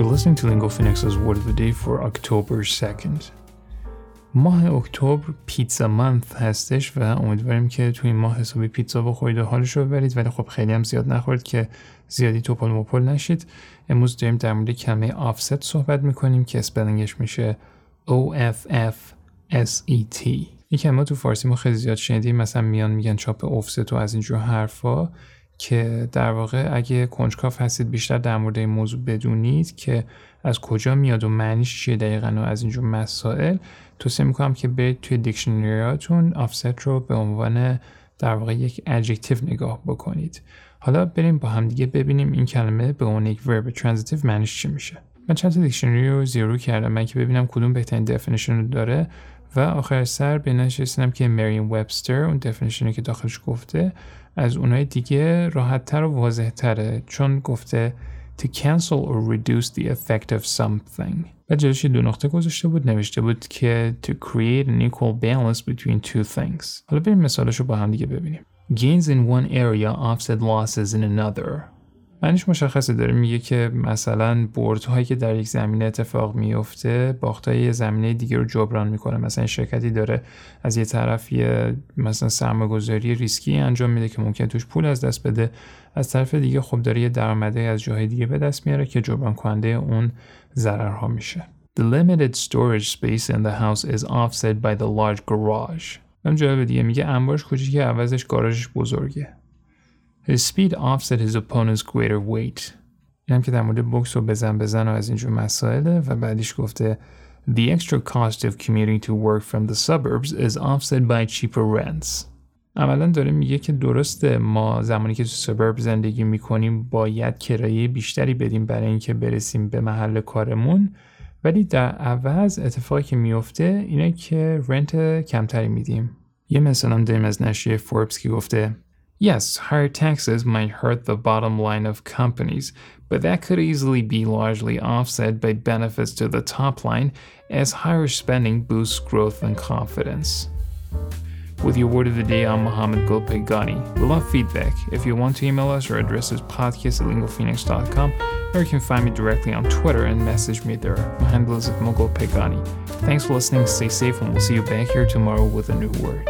You're listening to Lingo Phoenix's Word of the Day for October 2nd. ماه اکتبر پیتزا منث هستش و امیدواریم که توی این ماه حسابی پیتزا بخورید و حالش رو ببرید. ولی خب خیلی هم زیاد نخورید که زیادی توپل مپل نشید. امروز داریم در مورد کلمه آفست صحبت می‌کنیم که اسپلنگش میشه O F F S E T. این کلمه تو فارسی ما خیلی زیاد شنیدیم. مثلا میان میگن چاپ افست و از اینجور حرفا. که در واقع اگه کنجکاو هستید بیشتر در مورد این موضوع بدونید که از کجا میاد و معنیش چیه دقیقا و از اینجور مسائل توصیه می‌کنم که برید توی دیکشنریاتون offset رو به عنوان در واقع یک adjective نگاه بکنید. حالا بریم با هم دیگه ببینیم این کلمه به عنوان یک verb transitive معنیش چی میشه. من چند تا دیکشنری رو زیر و رو کردم. من که ببینم کدوم بهترین definition رو داره. و آخر سر به این نشستم که Merriam-Webster اون definition ی که داخلش گفته از اونای دیگه راحتتر و واضحتره چون گفته to cancel or reduce the effect of something. و جلوش دو نقطه گذاشته بود نوشته بود که to create an equal balance between two things. حالا بریم مثالش رو با هم دیگه ببینیم. Gains in one area offset losses in another. معنیش مشخصه داره میگه که مثلا بردهایی که در یک زمینه اتفاق میفته باختای یه زمینه دیگه رو جبران می‌کنه مثلا شرکتی داره از یه طرف یه مثلا سرمایه‌گذاری ریسکی انجام میده که ممکن توش پول از دست بده از طرف دیگه خب داره یه درآمده از جاهای دیگه به دست میاره که جبران کننده اون ضررها میشه The limited storage space in the house is offset by the large garage. هم جالب دیگه میگه انبارش کوچیکه عوضش گاراژش بزرگه. His speed offset his opponent's greater weight. این هم که در مورد بوکس و بزن بزن و از اینجور مسائله و بعدیش گفته The extra cost of commuting to work from the suburbs is offset by cheaper rents. عملا داره میگه که درسته ما زمانی که تو سبرب زندگی می‌کنیم باید کرایه بیشتری بدیم برای اینکه برسیم به محل کارمون ولی در عوض اتفاقی که میفته اینه که رنت کمتری میدیم یه مثال هم داریم از نشریه فوربس که گفته Yes, higher taxes might hurt the bottom line of companies, but that could easily be largely offset by benefits to the top line as higher spending boosts growth and confidence. With your word of the day, I'm Mohammed Gulpegani. We love feedback. If you want to email us, our address is podcast at lingophoenix.com, or you can find me directly on Twitter and message me there. My handle is at Mogul Pegani. Thanks for listening, stay safe, and we'll see you back here tomorrow with a new word.